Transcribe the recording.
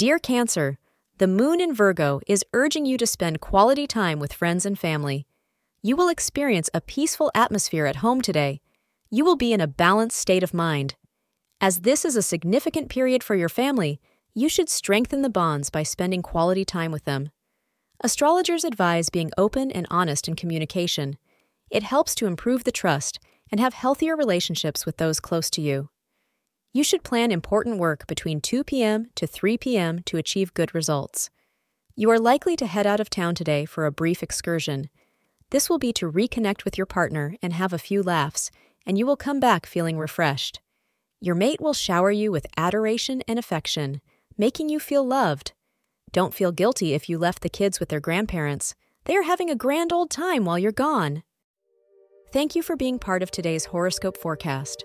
Dear Cancer, the moon in Virgo is urging you to spend quality time with friends and family. You will experience a peaceful atmosphere at home today. You will be in a balanced state of mind. As this is a significant period for your family, you should strengthen the bonds by spending quality time with them. Astrologers advise being open and honest in communication. It helps to improve the trust and have healthier relationships with those close to you. You should plan important work between 2 p.m. to 3 p.m. to achieve good results. You are likely to head out of town today for a brief excursion. This will be to reconnect with your partner and have a few laughs, and you will come back feeling refreshed. Your mate will shower you with adoration and affection, making you feel loved. Don't feel guilty if you left the kids with their grandparents. They are having a grand old time while you're gone. Thank you for being part of today's horoscope forecast.